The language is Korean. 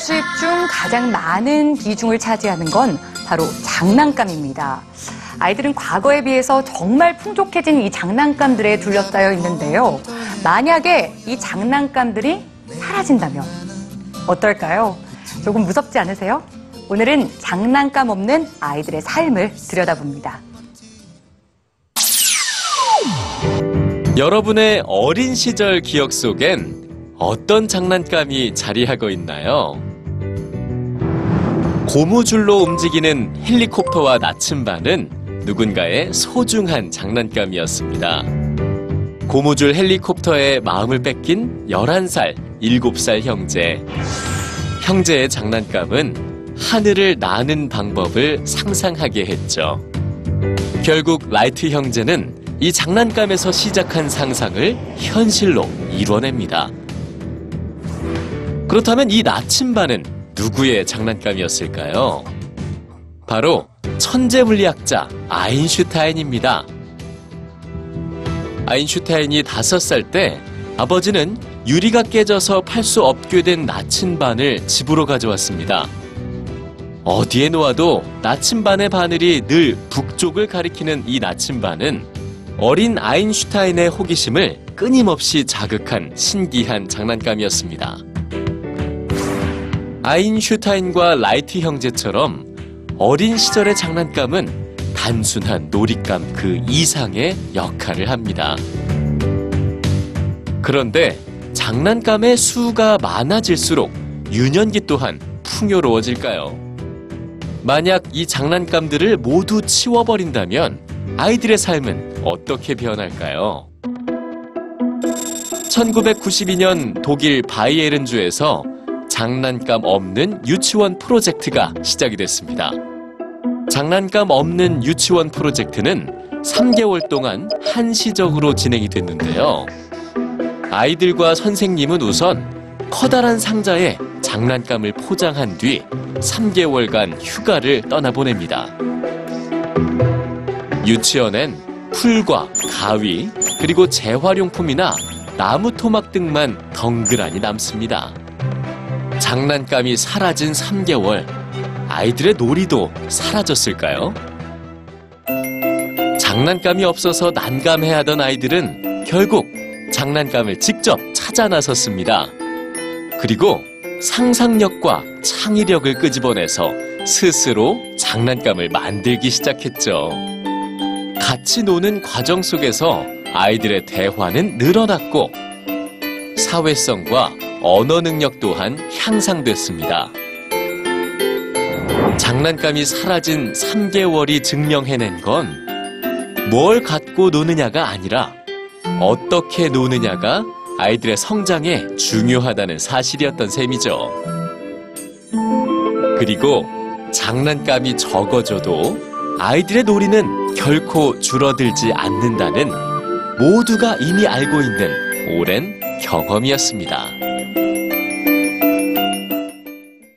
수입 중 가장 많은 비중을 차지하는 건 바로 장난감입니다. 아이들은 과거에 비해서 정말 풍족해진 이 장난감들에 둘러싸여 있는데요. 만약에 이 장난감들이 사라진다면 어떨까요? 조금 무섭지 않으세요? 오늘은 장난감 없는 아이들의 삶을 들여다봅니다. 여러분의 어린 시절 기억 속엔 어떤 장난감이 자리하고 있나요? 고무줄로 움직이는 헬리콥터와 나침반은 누군가의 소중한 장난감이었습니다. 고무줄 헬리콥터에 마음을 뺏긴 11살, 7살 형제. 형제의 장난감은 하늘을 나는 방법을 상상하게 했죠. 결국 라이트 형제는 이 장난감에서 시작한 상상을 현실로 이뤄냅니다. 그렇다면 이 나침반은 누구의 장난감이었을까요? 바로 천재 물리학자 아인슈타인입니다. 아인슈타인이 다섯 살때 아버지는 유리가 깨져서 팔 수 없게 된 나침반을 집으로 가져왔습니다. 어디에 놓아도 나침반의 바늘이 늘 북쪽을 가리키는 이 나침반은 어린 아인슈타인의 호기심을 끊임없이 자극한 신기한 장난감이었습니다. 아인슈타인과 라이트 형제처럼 어린 시절의 장난감은 단순한 놀잇감 그 이상의 역할을 합니다. 그런데 장난감의 수가 많아질수록 유년기 또한 풍요로워질까요? 만약 이 장난감들을 모두 치워버린다면 아이들의 삶은 어떻게 변할까요? 1992년 독일 바이에른주에서 장난감 없는 유치원 프로젝트가 시작이 됐습니다. 장난감 없는 유치원 프로젝트는 3개월 동안 한시적으로 진행이 됐는데요. 아이들과 선생님은 우선 커다란 상자에 장난감을 포장한 뒤 3개월간 휴가를 떠나보냅니다. 유치원엔 풀과 가위, 그리고 재활용품이나 나무 토막 등만 덩그라니 남습니다. 장난감이 사라진 3개월, 아이들의 놀이도 사라졌을까요? 장난감이 없어서 난감해하던 아이들은 결국 장난감을 직접 찾아 나섰습니다. 그리고 상상력과 창의력을 끄집어내서 스스로 장난감을 만들기 시작했죠. 같이 노는 과정 속에서 아이들의 대화는 늘어났고 사회성과 언어 능력 또한 향상됐습니다. 장난감이 사라진 3개월이 증명해낸 건 뭘 갖고 노느냐가 아니라 어떻게 노느냐가 아이들의 성장에 중요하다는 사실이었던 셈이죠. 그리고 장난감이 적어져도 아이들의 놀이는 결코 줄어들지 않는다는 모두가 이미 알고 있는 오랜 경험이었습니다.